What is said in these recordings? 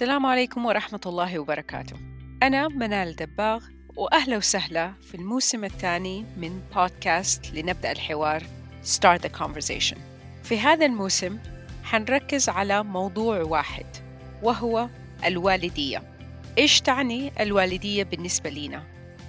السلام عليكم ورحمة الله وبركاته. أنا منال دباغ وأهلا وسهلا في الموسم الثاني من بودكاست لنبدأ الحوار Start the Conversation. في هذا الموسم حنركز على موضوع واحد وهو الوالدية. إيش تعني الوالدية بالنسبة لنا؟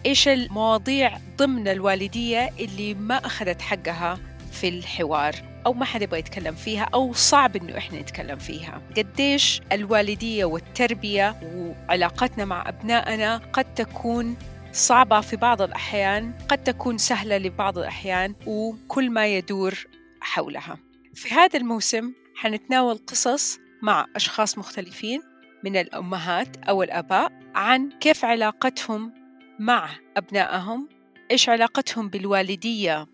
إيش المواضيع ضمن الوالدية اللي ما أخذت حقها في الحوار؟ أو ما حد يبغى يتكلم فيها أو صعب إنه إحنا نتكلم فيها. قديش الوالدية والتربية وعلاقتنا مع أبنائنا قد تكون صعبة في بعض الأحيان قد تكون سهلة لبعض الأحيان وكل ما يدور حولها. في هذا الموسم حنتناول قصص مع أشخاص مختلفين من الأمهات أو الآباء عن كيف علاقتهم مع أبنائهم إيش علاقتهم بالوالدية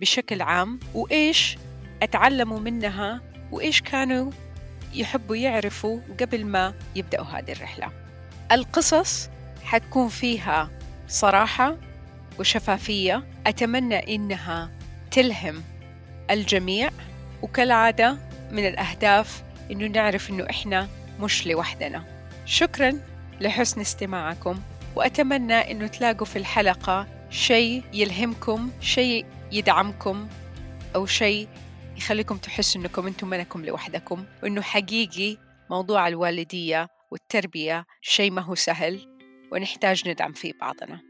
بشكل عام وإيش أتعلموا منها وإيش كانوا يحبوا يعرفوا قبل ما يبدأوا هذه الرحلة. القصص حتكون فيها صراحة وشفافية. أتمنى إنها تلهم الجميع. وكالعادة من الأهداف إنه نعرف إنه إحنا مش لوحدنا. شكرا لحسن استماعكم. وأتمنى إنه تلاقوا في الحلقة شيء يلهمكم شيء يدعمكم أو شيء يخليكم تحسوا إنكم أنتم منكم لوحدكم وإنه حقيقي موضوع الوالدية والتربية شيء ما هو سهل ونحتاج ندعم فيه بعضنا.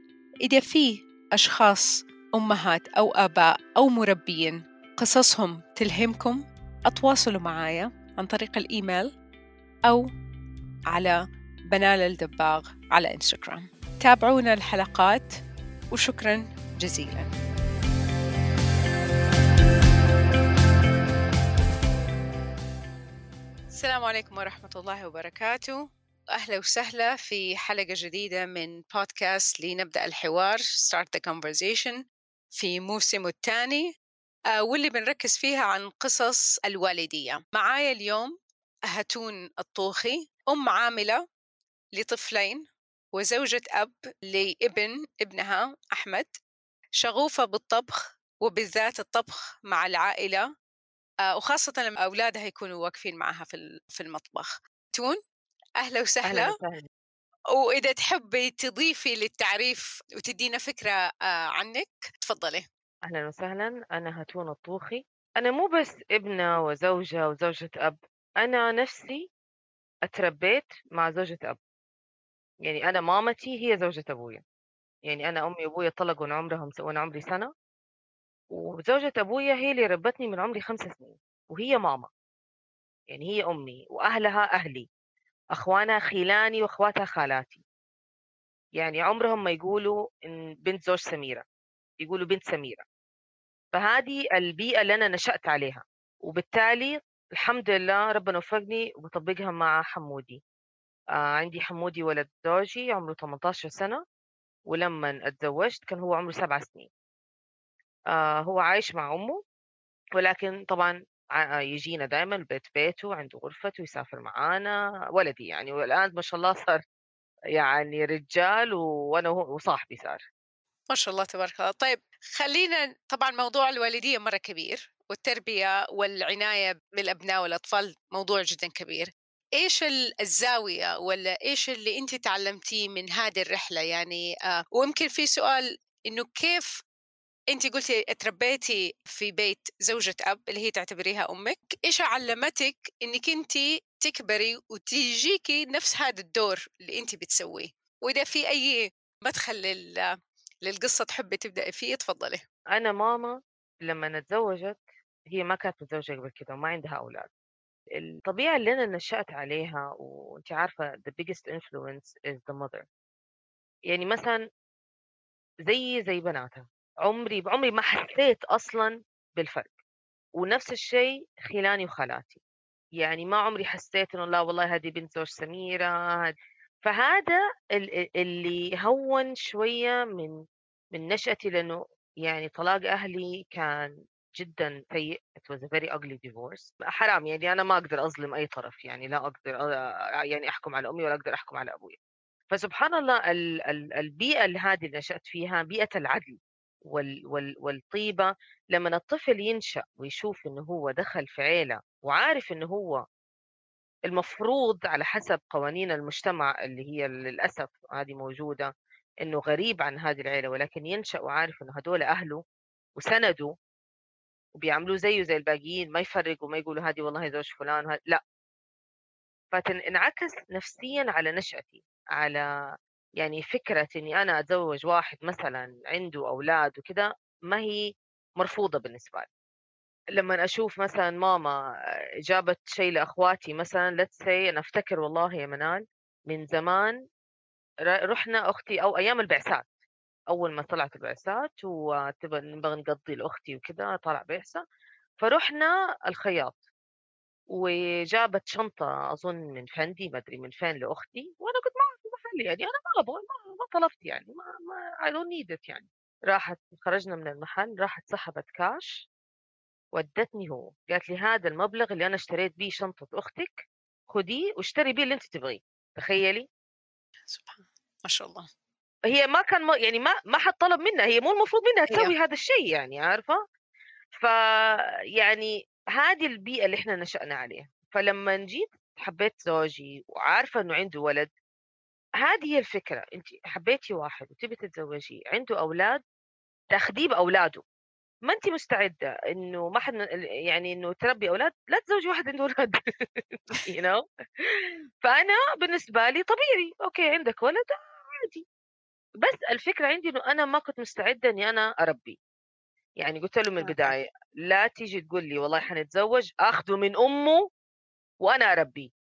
إذا في أشخاص أمهات أو آباء أو مربيين قصصهم تلهمكم أتواصلوا معايا عن طريق الإيميل أو على بنال الدباغ على إنستغرام. تابعونا الحلقات وشكرا جزيلا. السلام عليكم ورحمة الله وبركاته. أهلا وسهلا في حلقة جديدة من بودكاست لنبدأ الحوار Start the Conversation في موسمه الثاني واللي بنركز فيها عن قصص الوالدية. معايا اليوم هتون الطوخي أم عاملة لطفلين وزوجة أب لابن ابنها أحمد شغوفة بالطبخ وبالذات الطبخ مع العائلة وخاصة لما أولادها يكونوا واقفين معها في في المطبخ. تون أهلا وسهلا. أهلا وسهلا. وإذا تحبي تضيفي للتعريف وتدينا فكرة عنك تفضلي. أهلا وسهلا. أنا هتون الطوخي. أنا مو بس ابنة وزوجة وزوجة أب. أنا نفسي أتربيت مع زوجة أب. يعني أنا مامتي هي زوجة أبويا. يعني أنا أمي وأبويا طلقوا عمرهم وأنا عمري سنة. وزوجة أبويا هي اللي ربتني من عمري خمس سنين وهي ماما. يعني هي أمي وأهلها أهلي أخوانها خيلاني وأخواتها خالاتي. يعني عمرهم ما يقولوا إن بنت زوج سميرة يقولوا بنت سميرة. فهذه البيئة اللي أنا نشأت عليها وبالتالي الحمد لله ربنا وفقني وبطبقها مع حمودي. آه عندي حمودي ولد زوجي عمره 18 سنة ولما اتزوجت كان هو عمره سبع سنين. آه هو عايش مع أمه ولكن طبعا يجينا دائما البيت بيته عنده غرفته يسافر معانا ولدي يعني والآن ما شاء الله صار يعني رجال وأنا وصاحبي صار. ما شاء الله تبارك الله. طيب خلينا طبعا موضوع الوالدية مرة كبير والتربية والعناية بالأبناء والأطفال موضوع جدا كبير. إيش الزاوية ولا إيش اللي أنت تعلمتيه من هذه الرحلة؟ يعني آه ويمكن في سؤال إنه كيف انت قلتي اتربيتي في بيت زوجة أب اللي هي تعتبريها أمك إيش علمتك إنك انت تكبري وتيجيكي نفس هذا الدور اللي انت بتسويه؟ وإذا في أي مدخل لل... للقصة تحبي تبدأي فيه تفضلي. أنا ماما لما أتزوجت هي ما كانت متزوجة قبل كده وما عندها أولاد. الطبيعة اللي أنا نشأت عليها وأنتِ عارفة the biggest influence is the mother. يعني مثلًا زيي زي بناتها، عمري بعمري ما حسيت أصلًا بالفرق، ونفس الشيء خِلاني وخالاتي، يعني ما عمري حسيت إنه لا والله هذه بنت زوج سميرة هاد فهذا ال اللي هوّن شوية من من نشأتي لأنه يعني طلاق أهلي كان جدًا سيء. It was a very ugly divorce. حرام يعني أنا ما أقدر أظلم أي طرف يعني لا أقدر آآ يعني أحكم على أمي ولا أقدر أحكم على أبويا. فسبحان الله ال ال البيئة اللي هذه اللي نشأت فيها بيئة العدل وال وال والطيبة لمّن الطفل ينشأ ويشوف إنه هو دخل في عيلة وعارف إنه هو المفروض على حسب قوانين المجتمع اللي هي للأسف هذه موجودة إنه غريب عن هذه العيلة ولكن ينشأ وعارف إنه هدول أهله وسندوا وبيعملوه زيه زي الباقيين ما يفرقوا ما يقولوا هذه والله زوج فلان لا. فتنعكس نفسيا على نشأتي على يعني فكرة إني أنا أتزوج واحد مثلا عنده أولاد وكذا ما هي مرفوضة بالنسبة لي. لما أشوف مثلا ماما جابت شيء لأخواتي مثلا let's say أنا أفتكر والله يا منال من زمان رحنا أختي أو أيام البعثات. أول ما طلعت البعثات وتبغى نبغى نقضي لأختي وكذا طلع بعثة. فرحنا الخياط. وجابت شنطة أظن من فندي ما أدري من فين لأختي وأنا كنت محل يعني أنا ما أبغى ما, ما طلبت يعني ما, ما I don't need it يعني. راحت خرجنا من المحل راحت سحبت كاش ودتني هو. قالت لي هذا المبلغ اللي أنا اشتريت بيه شنطة أختك خديه واشتري بيه اللي أنت تبغيه. تخيلي؟ سبحان ما شاء الله. هي ما كان. يعني ما ما حد طلب منها هي مو المفروض منها تسوي هذا الشيء يعني عارفة؟ ف يعني هذه البيئة اللي إحنا نشأنا عليها. فلما جيت حبيت زوجي وعارفة إنه عنده ولد. هذه هي الفكرة انت حبيتي واحد وتبي تتزوجيه عنده أولاد تاخذيه باولاده ما انت مستعدة إنه ما حد يعني إنه تربي أولاد لا تزوجي واحد عنده أولاد. You know فأنا بالنسبة لي طبيعي. أوكي عندك ولد؟ عادي. بس الفكرة عندي إنه أنا ما كنت مستعدة إني أنا أربي. يعني قلت له من البداية لا تيجي تقول لي والله حنتزوج اخذه من أمه وأنا أربيه. لا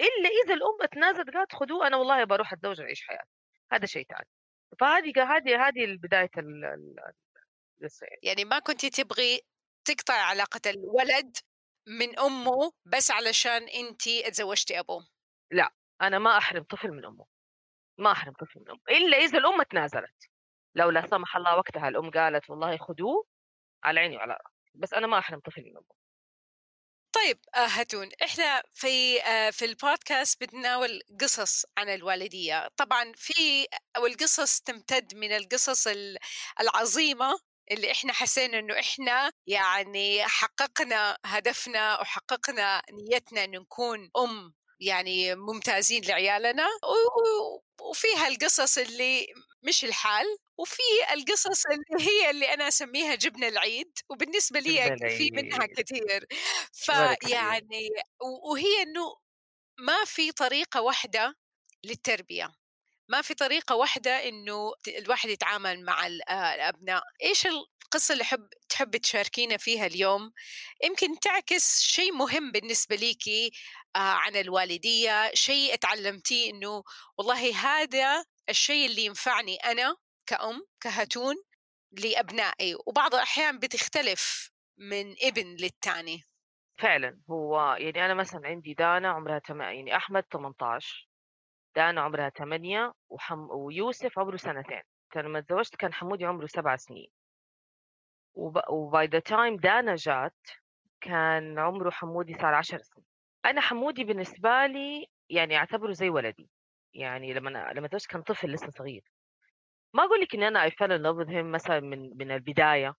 الا إذا الأم تنازلت قالت خذوه أنا والله بروح أتزوج وأعيش حياتي هذا شيء ثاني فهذه هذه هذه بداية يعني ما كنت تبغي تقطع علاقة الولد من أمه بس علشان أنت تزوجتي أبوه؟ لا أنا ما أحرم طفل من أمه. ما أحرم طفل من أمه. إلا إذا الأم تنازلت لو لا سمح الله وقتها الأم قالت والله خذوه على عيني وعلى راسي. بس أنا ما أحرم طفل من أمه. طيب آه، هاتون إحنا في آه، في البودكاست بنتناول قصص عن الوالدية. طبعا في والقصص تمتد من القصص العظيمة اللي إحنا حسينا إنه إحنا يعني حققنا هدفنا وحققنا نيتنا انه نكون أم يعني ممتازين لعيالنا. وفيها القصص اللي مش الحال وفي القصص اللي هي اللي أنا أسميها جبنة العيد وبالنسبة لي في منها كثير فيعني وهي إنه ما في طريقة واحدة للتربية. ما في طريقة واحدة إنه الواحد يتعامل مع آه، الأبناء. إيش القصة اللي حب تحب تشاركينا فيها اليوم؟ يمكن تعكس شيء مهم بالنسبة ليكي آه، عن الوالدية شيء اتعلمتيه إنه والله هذا الشيء اللي ينفعني أنا كأم كهتون لأبنائي وبعض الأحيان بتختلف من ابن للتاني. فعلا هو يعني أنا مثلا عندي دانا عمرها تم... يعني أحمد 18 دانا عمرها 8 وحم... ويوسف عمره سنتين. لما تزوجت كان حمودي عمره سبع سنين. و by the time دانا جات كان عمره حمودي صار 10 سنين. أنا حمودي بالنسبة لي يعني أعتبره زي ولدي. يعني لما لما تزوجت كان طفل لسه صغير. ما أقول لك إن أنا I fell in love مثلا من من البداية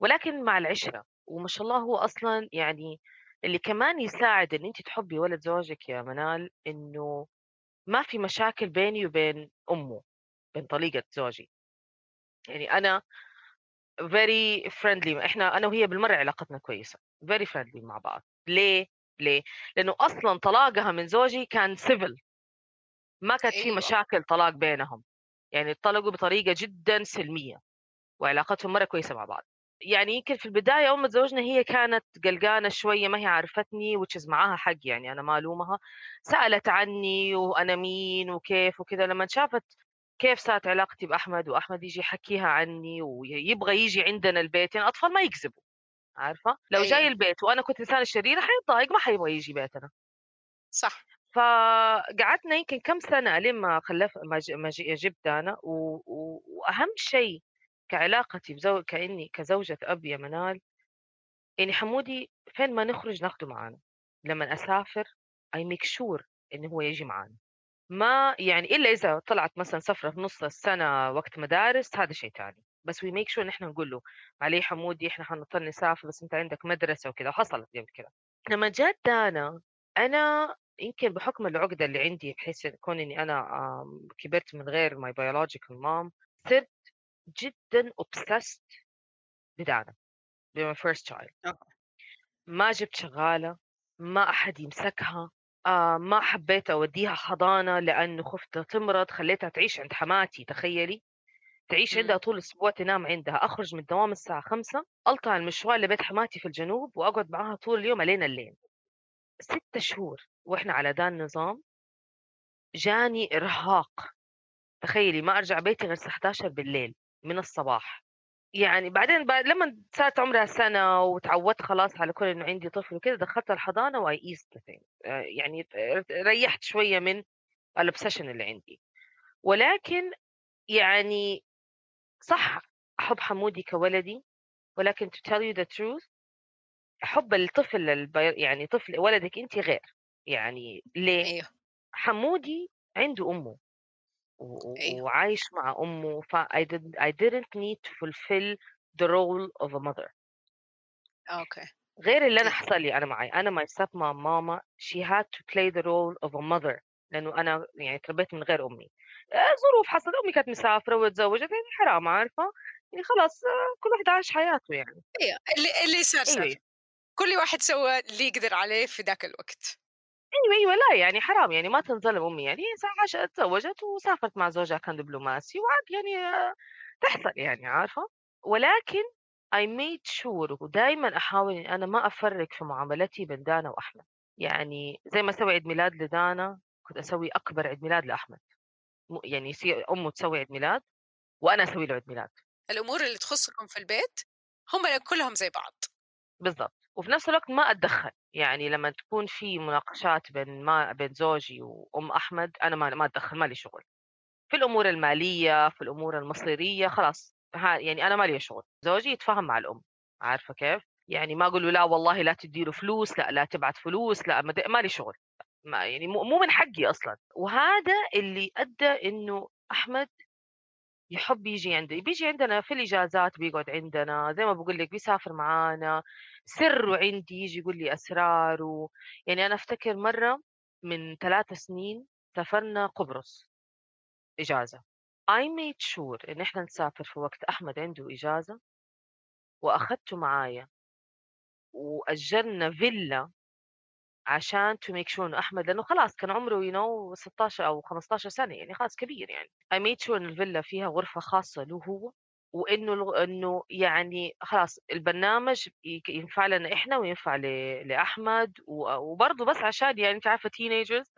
ولكن مع العشرة. وما شاء الله هو أصلا يعني اللي كمان يساعد إن أنت تحبي ولد زوجك يا منال إنه ما في مشاكل بيني وبين أمه بين طليقة زوجي. يعني أنا very friendly إحنا أنا وهي بالمرة علاقتنا كويسة. very friendly مع بعض. ليه؟ ليه؟ لأنه أصلا طلاقها من زوجي كان civil. ما كانت في أيوة. مشاكل طلاق بينهم يعني اتطلقوا بطريقة جدا سلمية وعلاقتهم مرة كويسة مع بعض. يعني يمكن في البداية أول ما تزوجنا هي كانت قلقانة شوية ما هي عرفتني وتشز معاها حق يعني أنا ما ألومها. سألت عني وأنا مين وكيف وكذا لما شافت كيف صارت علاقتي بأحمد وأحمد يجي يحكيها عني ويبغى يجي عندنا البيت يعني أطفال ما يكذبوا عارفة؟ لو أيوة. جاي البيت وأنا كنت إنسانة شريرة حيتضايق ما حيبغى يجي بيتنا. صح. فقعدنا يمكن كم سنة لين ما خلف ما جبت أنا و... و... وأهم شيء كعلاقتي بزو... كأني كزوجة أب يا منال يعني حمودي فين ما نخرج ناخده معانا. لما أسافر I make sure إنه هو يجي معانا. ما يعني إلا إذا طلعت مثلا سفرة في نص السنة وقت مدارس هذا شيء تاني. بس we make sure إحنا نقول له علي حمودي إحنا حنضطر نسافر بس أنت عندك مدرسة وكذا. حصلت قبل كذا. لما جات دانا أنا يمكن بحكم العقدة اللي عندي بحيث كون إني أنا كبرت من غير my biological mom صرت جدا obsessed بدانا ب my first child. ما جبت شغالة ما أحد يمسكها آه ما حبيت أوديها حضانة لأنه خفت تمرض خليتها تعيش عند حماتي تخيلي؟ تعيش عندها طول الأسبوع تنام عندها. أخرج من الدوام الساعة خمسة ألطع المشوار لبيت حماتي في الجنوب وأقعد معاها طول اليوم علينا الليل. ستة شهور وإحنا على ذا النظام جاني إرهاق. تخيلي ما أرجع بيتي غير الساعة 11 بالليل من الصباح. يعني بعدين بعد لما صارت عمرها سنة وتعودت خلاص على كل إنه عندي طفل وكذا دخلت الحضانة و I eased يعني ريحت شوية من ال obsession اللي عندي. ولكن يعني صح أحب حمودي كولدي ولكن to tell you the truth حب الطفل البي... يعني طفل ولدك أنت غير يعني ليه؟ أيوه. حمودي عنده أمه و... أيوه. وعايش مع أمه ف I, did, I didn't need to fulfill the role of a mother. أوكي. غير اللي أنا أيوه. حصل لي أنا معي أنا my stepmom ماما she had to play the role of a mother لأنه أنا يعني تربيت من غير أمي. آه، ظروف حصلت أمي كانت مسافرة وتزوجت يعني حرام عارفة؟ يعني خلاص آه، كل واحد عايش حياته يعني. أيوه اللي اللي صار صار كل واحد سوى اللي يقدر عليه في ذاك الوقت. أيوه أيوه لا يعني حرام يعني ما تنظلم أمي يعني عاش تزوجت وسافرت مع زوجها كان دبلوماسي وعاد يعني آه، تحصل يعني عارفة؟ ولكن I made sure ودائما أحاول إني أنا ما أفرق في معاملتي بين دانا وأحمد. يعني زي ما أسوي عيد ميلاد لدانا كنت أسوي أكبر عيد ميلاد لأحمد. يعني يصير أمه تسوي عيد ميلاد وأنا أسوي له عيد ميلاد. الأمور اللي تخصكم في البيت هم كلهم زي بعض. بالضبط. وفي نفس الوقت ما أتدخل. يعني لما تكون في مناقشات بين ما بين زوجي وأم أحمد أنا ما ما أتدخل شغل. في الأمور المالية في الأمور المصيرية خلاص. ها يعني أنا مالي شغل. زوجي يتفاهم مع الأم. عارفة كيف؟ يعني ما أقول له لا والله لا تدي له فلوس لا لا تبعت فلوس لا ما- مالي شغل. ما يعني مو من حقي أصلا. وهذا اللي أدى إنه أحمد يحب يجي عندي. بيجي عندنا في الإجازات بيقعد عندنا زي ما بقول لك بيسافر معانا. سره عندي يجي يقول لي أسراره يعني أنا أفتكر مرة من ثلاث سنين سافرنا قبرص. إجازة. I made sure إن إحنا نسافر في وقت أحمد عنده إجازة وأخذته معايا. وأجرنا فيلا عشان to make sure إنه أحمد لأنه خلاص كان عمره you know 16 أو 15 سنة يعني خلاص كبير يعني. I made sure إن الفيلا فيها غرفة خاصة له هو وإنه الغ- إنه يعني خلاص البرنامج ينفع لنا إحنا وينفع ل- لأحمد و- وبرضه بس عشان يعني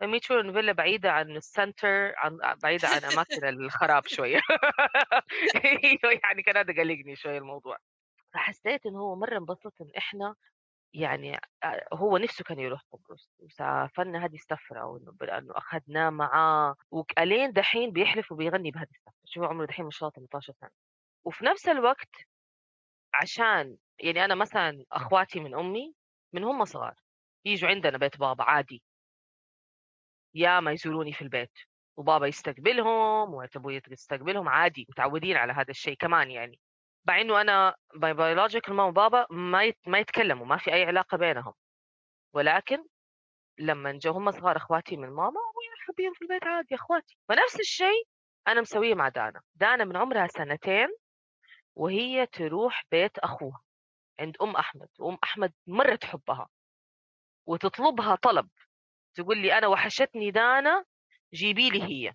I made sure إنه الفيلا بعيدة عن السنتر عن بعيدة عن أماكن الخراب شوية. أيوه، يعني كان هذا قلقني شوية الموضوع. فحسيت إنه هو مرة انبسط إن إحنا يعني هو نفسه كان يروح قبرص وسافرنا هذه السفرة إنه أخذناه معاه وألين دحين بيحلف وبيغني بهذه السفرة. شوف عمره دحين ما شاء الله 18 سنة. وفي نفس الوقت عشان يعني أنا مثلا أخواتي من أمي من هم صغار يجوا عندنا بيت بابا عادي. يا ما يزوروني في البيت وبابا يستقبلهم وأبوي يستقبلهم عادي متعودين على هذا الشيء كمان يعني. مع إنه أنا my biological ماما وبابا ما يت... ما يتكلموا ما في أي علاقة بينهم. ولكن لما جو هم صغار أخواتي من ماما حبيهم في البيت عادي أخواتي. فنفس الشيء أنا مسويه مع دانا. دانا من عمرها سنتين وهي تروح بيت أخوها عند أم أحمد وأم أحمد مرة تحبها وتطلبها طلب. تقول لي أنا وحشتني دانا جيبي لي هي.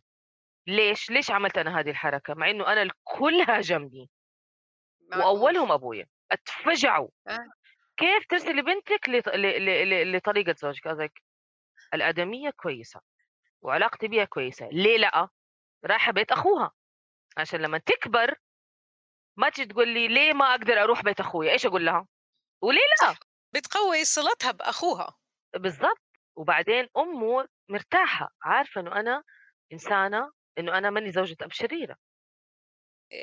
ليش؟ ليش عملت أنا هذه الحركة؟ مع إنه أنا الكل هاجمني. وأولهم أبويا. اتفجعوا. آه. كيف ترسلي بنتك لط... ل... ل... ل... لطريقة زوجك؟ قصدك الآدمية كويسة وعلاقتي بيها كويسة. ليه لأ؟ رايحة بيت أخوها. عشان لما تكبر ما تجي تقول لي ليه ما أقدر أروح بيت أخويا؟ إيش أقول لها؟ وليه لأ؟ بتقوي صلتها بأخوها. بالضبط. وبعدين أمه مرتاحة. عارفة إنه أنا إنسانة إنه أنا ماني زوجة اب شريره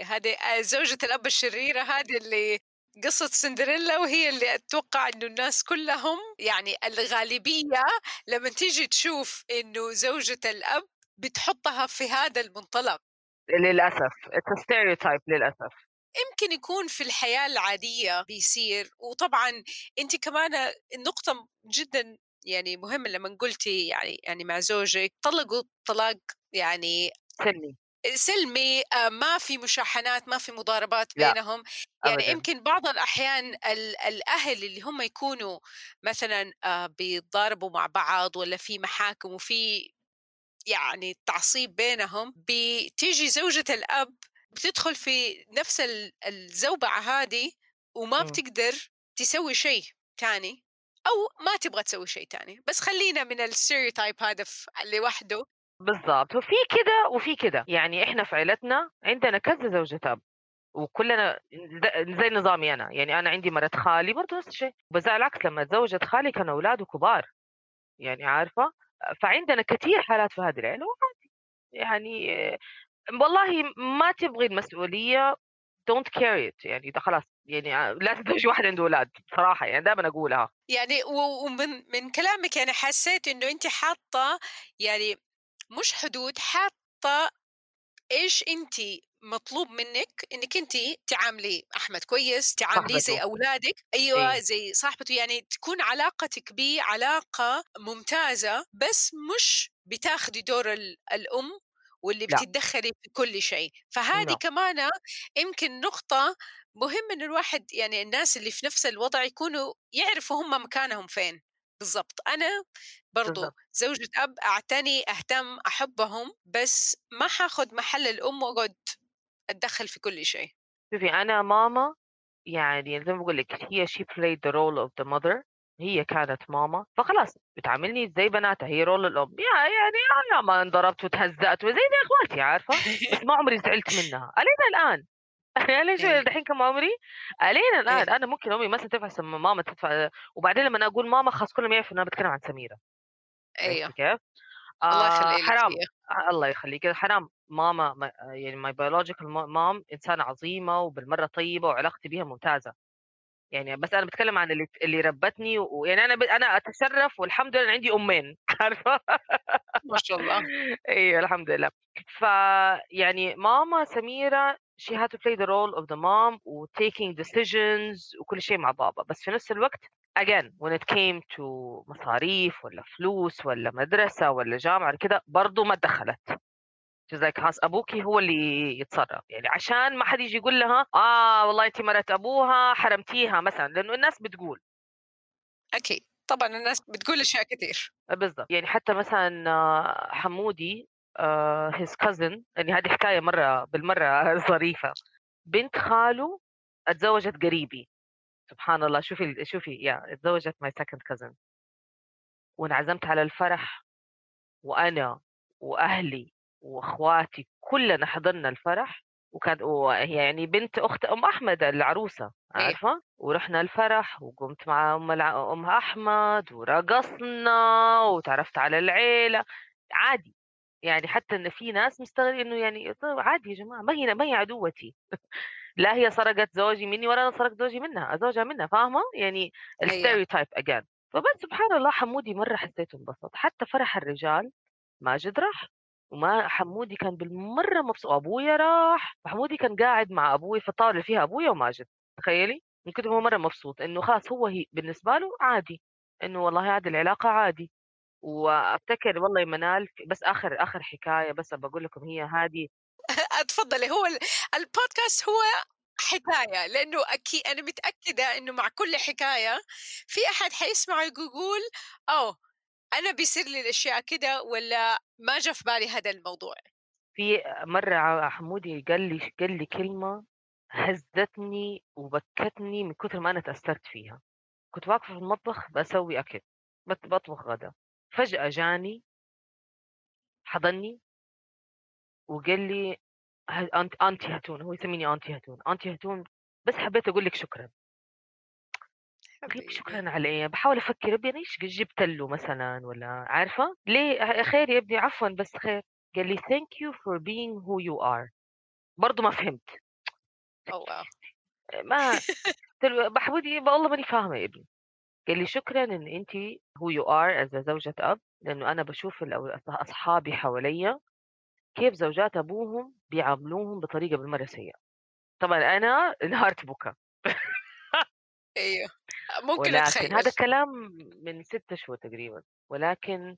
هذه آه، زوجة الأب الشريرة هذه اللي قصة سندريلا وهي اللي أتوقع إنه الناس كلهم يعني الغالبية لما تيجي تشوف إنه زوجة الأب بتحطها في هذا المنطلق. للأسف. it's stereotype للأسف. يمكن يكون في الحياة العادية بيصير. وطبعا أنت كمان النقطة جدا يعني مهم لما قلتي يعني يعني مع زوجك طلقوا طلاق يعني سلمي سلمي آه، ما في مشاحنات ما في مضاربات لا بينهم. يعني ابدا. يمكن بعض الأحيان الأهل اللي هم يكونوا مثلا آه، بيتضاربوا مع بعض ولا في محاكم وفي يعني تعصيب بينهم بتيجي زوجة الأب بتدخل في نفس الزوبعة هذه وما. بتقدر تسوي شيء تاني أو ما تبغى تسوي شيء تاني. بس خلينا من ال stereotype هذا لوحده. بالضبط. وفي كده وفي كده. يعني إحنا في عيلتنا عندنا كذا زوجة اب وكلنا زي نظامي أنا. يعني أنا عندي مرات خالي برضه نفس الشيء. بس على العكس لما تزوجت خالي كانوا اولاده كبار. يعني عارفة؟ فعندنا كثير حالات في هذه العيلة. وعادي. يعني والله ما تبغي المسؤولية don't carry it. يعني ده خلاص. يعني لا تتزوج واحد عنده أولاد. صراحة يعني دائما أقولها. يعني ومن من كلامك يعني حسيت إنه انت حاطة يعني مش حدود حاطة إيش انت مطلوب منك إنك انت تعاملي أحمد كويس تعامليه زي أولادك. أيوه إيه؟ زي صاحبته. يعني تكون علاقتك بيه علاقة ممتازة بس مش بتاخدي دور الأم واللي لا. بتتدخلي في كل شيء. فهذه كمان يمكن نقطة مهم إن الواحد يعني الناس اللي في نفس الوضع يكونوا يعرفوا هم مكانهم فين. بالضبط. أنا برضو بالضبط. زوجة أب أعتني أهتم أحبهم بس ما حاخذ محل الأم وأقعد أتدخل في كل شيء. شوفي أنا ماما يعني زي ما بقول لك هي she played the role of the mother هي كانت ماما فخلاص بتعاملني زي بناتها هي رول الأم. يا يعني يا ما انضربت وتهزأت وزي إخواتي عارفة؟ بس ما عمري زعلت منها. الين الآن. ليش إيه. دحين كم عمري؟ الين الان. أنا ممكن أمي مثلا تدفع ماما تدفع وبعدين لما أقول ماما خلاص كلهم يعرفوا إن أنا بتكلم عن سميرة. أيوه. كيف؟ الله يخليك حرام الله يخليك حرام. ماما يعني my biological mom إنسانة عظيمة وبالمرة طيبة وعلاقتي بها ممتازة. يعني بس أنا بتكلم عن اللي اللي ربتني ويعني أنا ب... أنا أتشرف والحمد لله عندي أمين. عارفة؟ ما شاء الله. أيوه الحمد لله. فيعني ماما سميرة she had to play the role of the mom و taking decisions وكل شيء مع بابا. بس في نفس الوقت again when it came to مصاريف ولا فلوس ولا مدرسة ولا جامعة كده برضه ما دخلت. زي خلاص أبوكي هو اللي يتصرف. يعني عشان ما حد يجي يقول لها آه والله انت مرت أبوها حرمتيها مثلا. لأنه الناس بتقول. أكيد. طبعا الناس بتقول أشياء كثير بالضبط. يعني حتى مثلا حمودي his uh, cousin يعني هذه حكاية مرة بالمرة ظريفة. بنت خاله اتزوجت قريبي. سبحان الله. شوفي شوفي يا اتزوجت my second cousin وانعزمت على الفرح. وأنا وأهلي وأخواتي كلنا حضرنا الفرح. وكانت وهي يعني بنت أخت أم أحمد العروسة إيه. عارفة؟ ورحنا الفرح وقمت مع أم أم أحمد ورقصنا وتعرفت على العيلة. عادي. يعني حتى إن في ناس مستغرب إنه يعني طيب عادي يا جماعة ما هي ما هي عدوتي. لا هي سرقت زوجي مني ولا أنا سرقت زوجي منها زوجها منها فاهمة؟ يعني ال stereotype again فبس سبحان الله حمودي مرة حسيته انبسط. حتى فرح الرجال ماجد راح وما حمودي كان بالمرة مبسوط. أبويا راح فحمودي كان قاعد مع أبوي في الطاوله اللي فيها أبويا وماجد تخيلي؟ من كثر هو مرة مبسوط إنه خلاص هو هي بالنسبة له عادي إنه والله هذه العلاقة عادي. وأفتكر والله منال بس آخر آخر حكاية بس بقول لكم هي هذه. تفضلي هو البودكاست هو حكاية لأنه أكيد أنا متأكدة إنه مع كل حكاية في أحد حيسمع يقول أوه أنا بيصير لي الأشياء كده ولا ما جاء في بالي هذا الموضوع؟ في مرة حمودي قال لي قال لي كلمة هزتني وبكتني من كثر ما أنا تأثرت فيها. كنت واقفة في المطبخ بسوي أكل بطبخ غدا. فجأة جاني حضني وقال لي أنت أنتي هتون هو يسميني أنتي هتون أنتي هتون بس حبيت أقول لك شكرا. شكرا على إيه بحاول أفكر ابني إيش جبت له مثلا ولا عارفة؟ ليه؟ خير يا ابني عفوا بس خير. قال لي thank you for being who you are. برضه ما فهمت. Oh, wow. ما بحبودي والله ماني فاهمة يا ابني. قال لي شكرا إن انت who you are as زوجة أب لأنه أنا بشوف أصحابي حواليا كيف زوجات أبوهم بيعاملوهم بطريقة بالمرة سيئة. طبعا أنا انهارت بكى أيوه. ممكن ولكن أتخيل. هذا الكلام من ستة شهور تقريبا. ولكن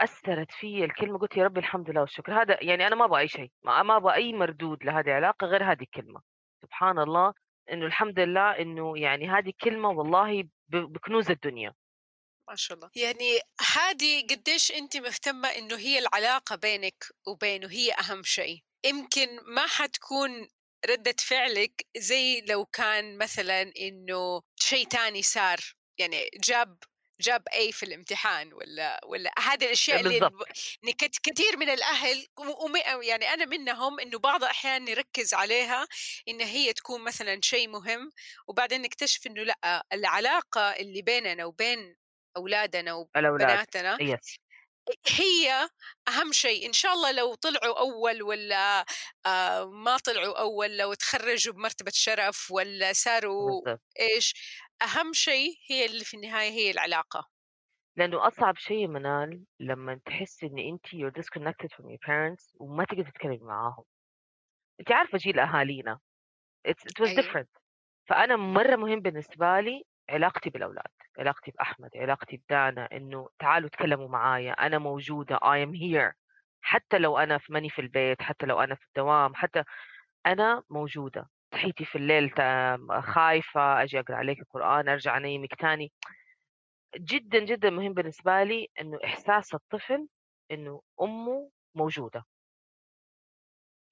أثرت في الكلمة قلت يا ربي الحمد لله والشكر. هذا يعني أنا ما أبغى أي شيء ما أبغى أي مردود لهذه العلاقة غير هذه الكلمة. سبحان الله إنه الحمد لله إنه يعني هذه الكلمة والله بكنوز الدنيا. ما شاء الله. يعني هذه قديش أنت مهتمة إنه هي العلاقة بينك وبينه هي أهم شيء؟ يمكن ما حتكون ردة فعلك زي لو كان مثلا إنه شيء تاني صار يعني جاب جاب اي في الامتحان ولا ولا هذه الأشياء اللي كت- كثير من الأهل يعني أنا منهم إنه بعض الأحيان نركز عليها إن هي تكون مثلا شيء مهم وبعدين نكتشف إنه لأ العلاقة اللي بيننا وبين أولادنا وبناتنا يس هي أهم شيء. إن شاء الله لو طلعوا أول ولا آه ما طلعوا أول لو تخرجوا بمرتبة شرف ولا صاروا إيش أهم شيء هي اللي في النهاية هي العلاقة. لأنه أصعب شيء منال لما تحسي إن أنت you're disconnected from your parents وما تقدر تتكلمي معاهم. أنت عارفة جيل أهالينا It's, it was أيوة. different. فأنا مرة مهم بالنسبة لي علاقتي بالأولاد علاقتي بأحمد علاقتي بدانا إنه تعالوا تكلموا معايا أنا موجودة I am here. حتى لو أنا في ماني في البيت حتى لو أنا في الدوام حتى أنا موجودة. صحيتي في الليل خايفة أجي أقرأ عليك القرآن أرجع أنيمك تاني. جدا جدا مهم بالنسبة لي إنه إحساس الطفل إنه أمه موجودة.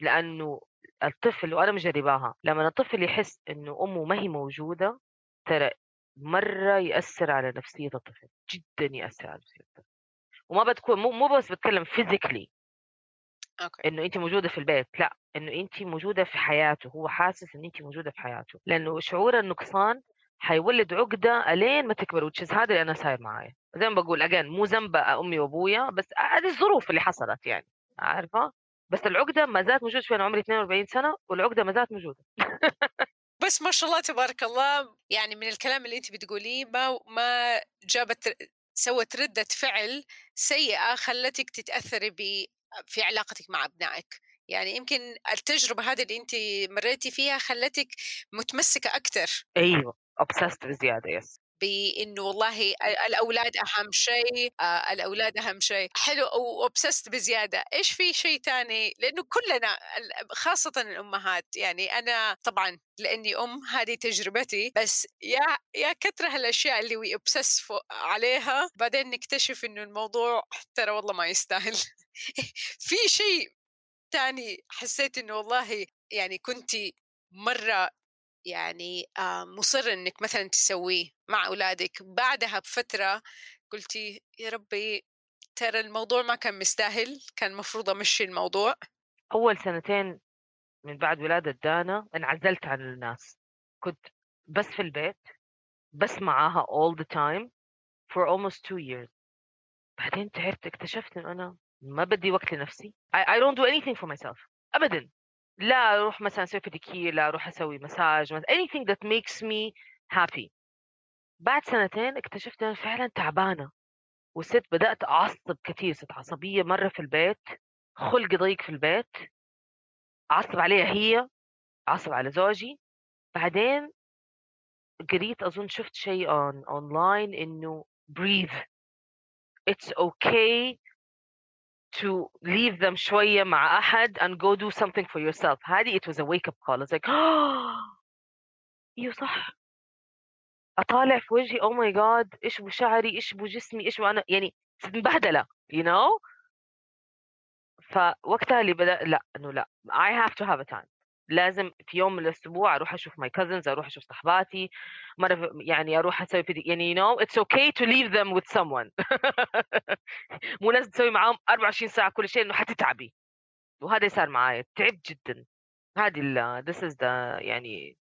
لأنه الطفل وأنا مجرباها لما الطفل يحس إنه أمه ما هي موجودة ترى مرة يأثر على نفسية الطفل جدا يأثر على نفسية الطفل. وما بتكون مو مو بس بتكلم فيزيكلي okay. إنه انت موجودة في البيت لأ إنه انت موجودة في حياته هو حاسس إن انت موجودة في حياته لأنه شعور النقصان حيولد عقدة ألين ما تكبر وتشز هذا اللي أنا صاير معايا. زي ما بقول again مو ذنب أمي وأبويا بس هذه الظروف اللي حصلت يعني عارفة؟ بس العقدة ما زالت موجودة شوي أنا عمري 42 سنة والعقدة ما زالت موجودة. بس ما شاء الله تبارك الله يعني من الكلام اللي انت بتقوليه ما ما جابت سوت ردة فعل سيئة خلتك تتأثري في علاقتك مع أبنائك؟ يعني يمكن التجربة هذه اللي أنت مريتي فيها خلتك متمسكة أكثر أيوه obsessed بزيادة yes بإنه والله الأولاد أهم شيء آه، الأولاد أهم شيء. حلو و obsessed بزيادة. إيش في شيء ثاني لأنه كلنا خاصة الأمهات. يعني أنا طبعا لأني أم هذه تجربتي. بس يا يا كثر هالأشياء اللي وي عليها بعدين نكتشف إنه الموضوع ترى والله ما يستاهل. في شيء تاني حسيت إنه والله يعني كنتي مرة يعني آه، مصر إنك مثلا تسويه مع أولادك. بعدها بفترة قلتي يا ربي ترى الموضوع ما كان مستاهل كان المفروض أمشي الموضوع. أول سنتين من بعد ولادة دانا انعزلت عن الناس. كنت بس في البيت بس معاها all the time for almost two years. بعدين تعبت اكتشفت إنه أنا ما بدي وقت لنفسي. I, I don't do anything for myself. ابدا. لا أروح مثلا أسوي بيديكير لا أروح أسوي مساج anything that makes me happy. بعد سنتين اكتشفت أنا فعلا تعبانة. وصرت بدأت أعصب كثير صرت عصبية مرة في البيت خلقي ضيق في البيت. أعصب عليها هي أعصب على زوجي. بعدين قريت أظن شفت شيء on online إنه breathe. It's okay to leave them شوية مع أحد and go do something for yourself هذه it was a wake up call it's like أيوه صح أطالع في وجهي oh my god إيش بو شعري إيش بو جسمي إيش بو أنا يعني صرت مبهدلة you know فوقتها اللي بدأ لا إنه لا I have to have a time لازم في يوم من الأسبوع أروح أشوف my cousins أروح أشوف صحباتي في- يعني أروح أسوي فيديو يعني you know it's okay to leave them with someone. مو لازم تسوي معاهم 24 ساعة كل شيء إنه حتتعبي وهذا صار معايا تعبت جدا. هذه ال this is the يعني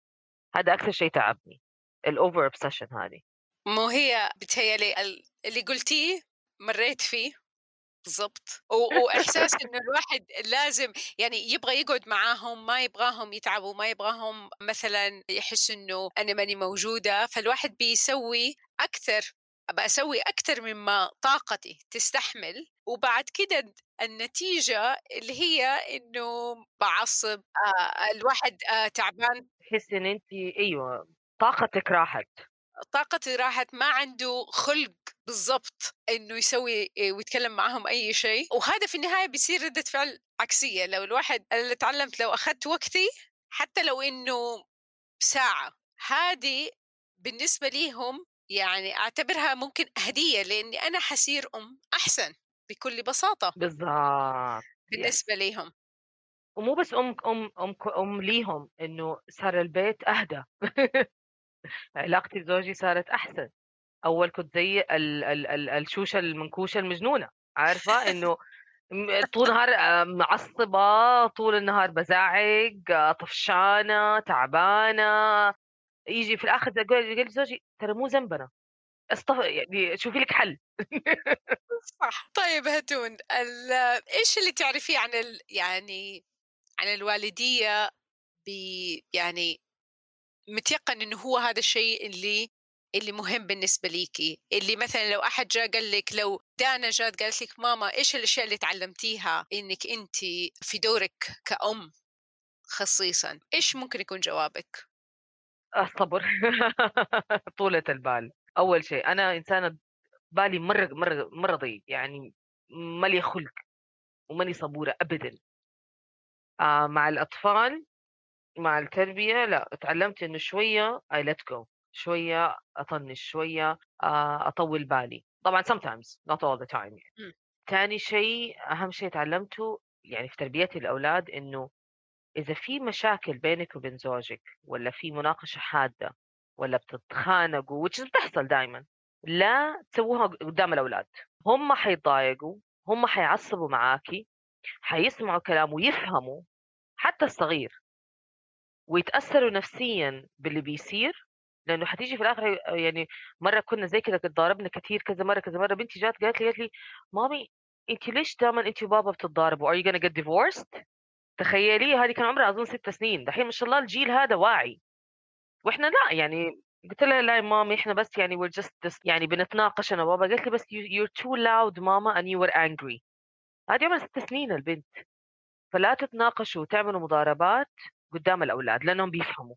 هذا أكثر شيء تعبني الأوفر obsession هذه. مو هي بتهيألي ال- اللي قلتيه مريت فيه. بالضبط. وإحساس إنه الواحد لازم يعني يبغى يقعد معاهم ما يبغاهم يتعبوا ما يبغاهم مثلا يحس إنه أنا ماني موجودة فالواحد بيسوي أكثر ابى أسوي أكثر مما طاقتي تستحمل. وبعد كده النتيجة اللي هي إنه بعصب آه الواحد آه تعبان. تحسي إن أنت أيوه طاقتك راحت. طاقتي راحت ما عنده خلق بالضبط إنه يسوي ويتكلم معهم أي شيء. وهذا في النهاية بيصير ردة فعل عكسية. لو الواحد اللي تعلمت لو أخذت وقتي حتى لو إنه ساعة. هذه بالنسبة ليهم يعني أعتبرها ممكن هدية لأني أنا حصير أم أحسن بكل بساطة بالضبط. بالنسبة ليهم. ومو بس أم أم أم أم ليهم إنه صار البيت أهدى. علاقتي بزوجي صارت أحسن. أول كنت زي ال ال ال الشوشة المنكوشة المجنونة عارفة؟ إنه طول النهار آه، معصبة طول النهار بزعق طفشانة تعبانة يجي في الآخر قال لي زوجي ترى مو ذنبنا استف... يعني شوفي لك حل. صح. طيب هتون ال... إيش اللي تعرفيه عن ال... يعني عن الوالدية ب يعني متيقن إنه هو هذا الشيء اللي اللي مهم بالنسبة ليكي اللي مثلا لو أحد جاء قال لك لو دانا جات قالت لك ماما إيش الأشياء اللي تعلمتيها إنك انت في دورك كأم خصيصا؟ إيش ممكن يكون جوابك؟ الصبر طولة البال. أول شيء أنا إنسانة بالي مرة مرة مرة ضيق يعني مالي خلق وماني صبورة ابدا. آه مع الأطفال مع التربية لا تعلمت إنه شوية I let go. شوية أطنش شوية آه أطول بالي. طبعا sometimes not all the time يعني. ثاني شيء أهم شيء تعلمته يعني في تربية الأولاد إنه إذا في مشاكل بينك وبين زوجك ولا في مناقشة حادة ولا بتتخانقوا which بتحصل دائما لا تسووها قدام الأولاد. هم حيتضايقوا هم حيعصبوا معاكي حيسمعوا كلام ويفهموا حتى الصغير. ويتأثروا نفسيا باللي بيصير لأنه حتيجي في الآخر يعني مرة كنا زي كذا تضاربنا كثير كذا مرة كذا مرة بنتي جات قالت لي قالت لي مامي انت ليش دائما انت وبابا بتتضاربوا؟ Are you gonna get divorced? تخيلي هذه كان عمرها أظن ست سنين. دحين ما شاء الله الجيل هذا واعي. وإحنا لا يعني قلت لها لا يا مامي إحنا بس يعني we're just يعني بنتناقش أنا وبابا. قالت لي بس you're too loud ماما and you were angry. هذه عمرها ست سنين البنت. فلا تتناقشوا وتعملوا مضاربات قدام الأولاد لأنهم بيفهموا.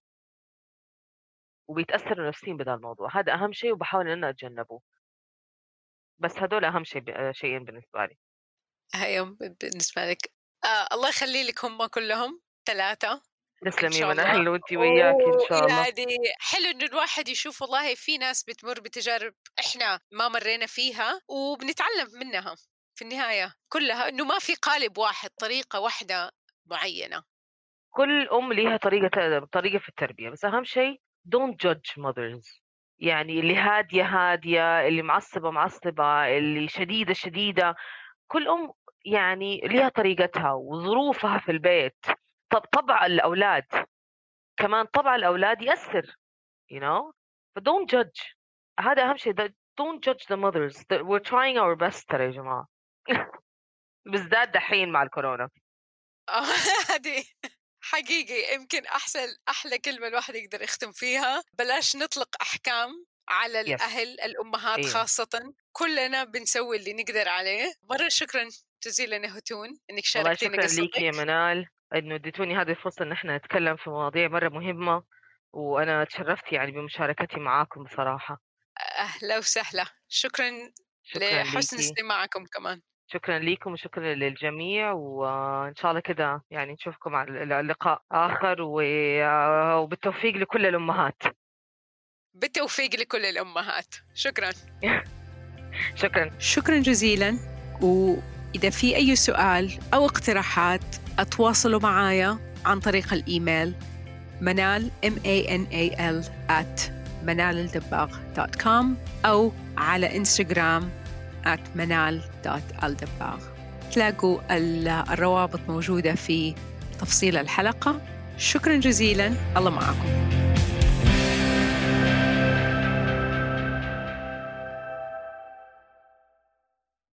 وبيتأثروا نفسيا بهذا الموضوع. هذا أهم شيء وبحاول إن أنا أتجنبه. بس هدول أهم شيء شيئين بالنسبة لي. هيهم بالنسبة لك. آه الله يخلي لك هم كلهم ثلاثة. تسلمي يا منال وانت وياك إن شاء الله. يعني حلو انه الواحد يشوف والله في ناس بتمر بتجارب إحنا ما مرينا فيها وبنتعلم منها في النهاية كلها إنه ما في قالب واحد طريقة واحدة معينة. كل أم ليها طريقة طريقة في التربية. بس أهم شيء don't judge mothers. يعني اللي هادية هادية اللي معصبة معصبة اللي شديدة شديدة. كل أم يعني ليها طريقتها وظروفها في البيت. طب طبع الأولاد. كمان طبع الأولاد يأثر you know. ف don't judge. هذا أهم شيء. Don't judge the mothers. We're trying our best ترى يا جماعة. بالذات دحين مع الكورونا. آه، هذه. حقيقي يمكن أحسن أحلى كلمة الواحد يقدر يختم فيها بلاش نطلق أحكام على الأهل. الأمهات إيه. خاصه كلنا بنسوي اللي نقدر عليه. مرة شكرا جزيلا يا هتون إنك شاركتينا قصتك شكرا لك يا منال إنه اديتوني هذه الفرصة إن إحنا نتكلم في مواضيع مرة مهمة وأنا تشرفت يعني بمشاركتي معاكم بصراحة. أهلا وسهلا. شكرا, شكرا لحسن استماعكم كمان. شكرا لكم وشكرا للجميع وإن شاء الله كده يعني نشوفكم على لقاء آخر وبالتوفيق لكل الأمهات. بالتوفيق لكل الأمهات. شكرا. شكرا. شكرا جزيلا. وإذا في أي سؤال أو اقتراحات اتواصلوا معايا عن طريق الإيميل منال m a n a l at منالالدباغ.com أو على إنستغرام at manal.aldebag تلاقوا الروابط موجودة في تفصيل الحلقة. شكرا جزيلا. الله معكم.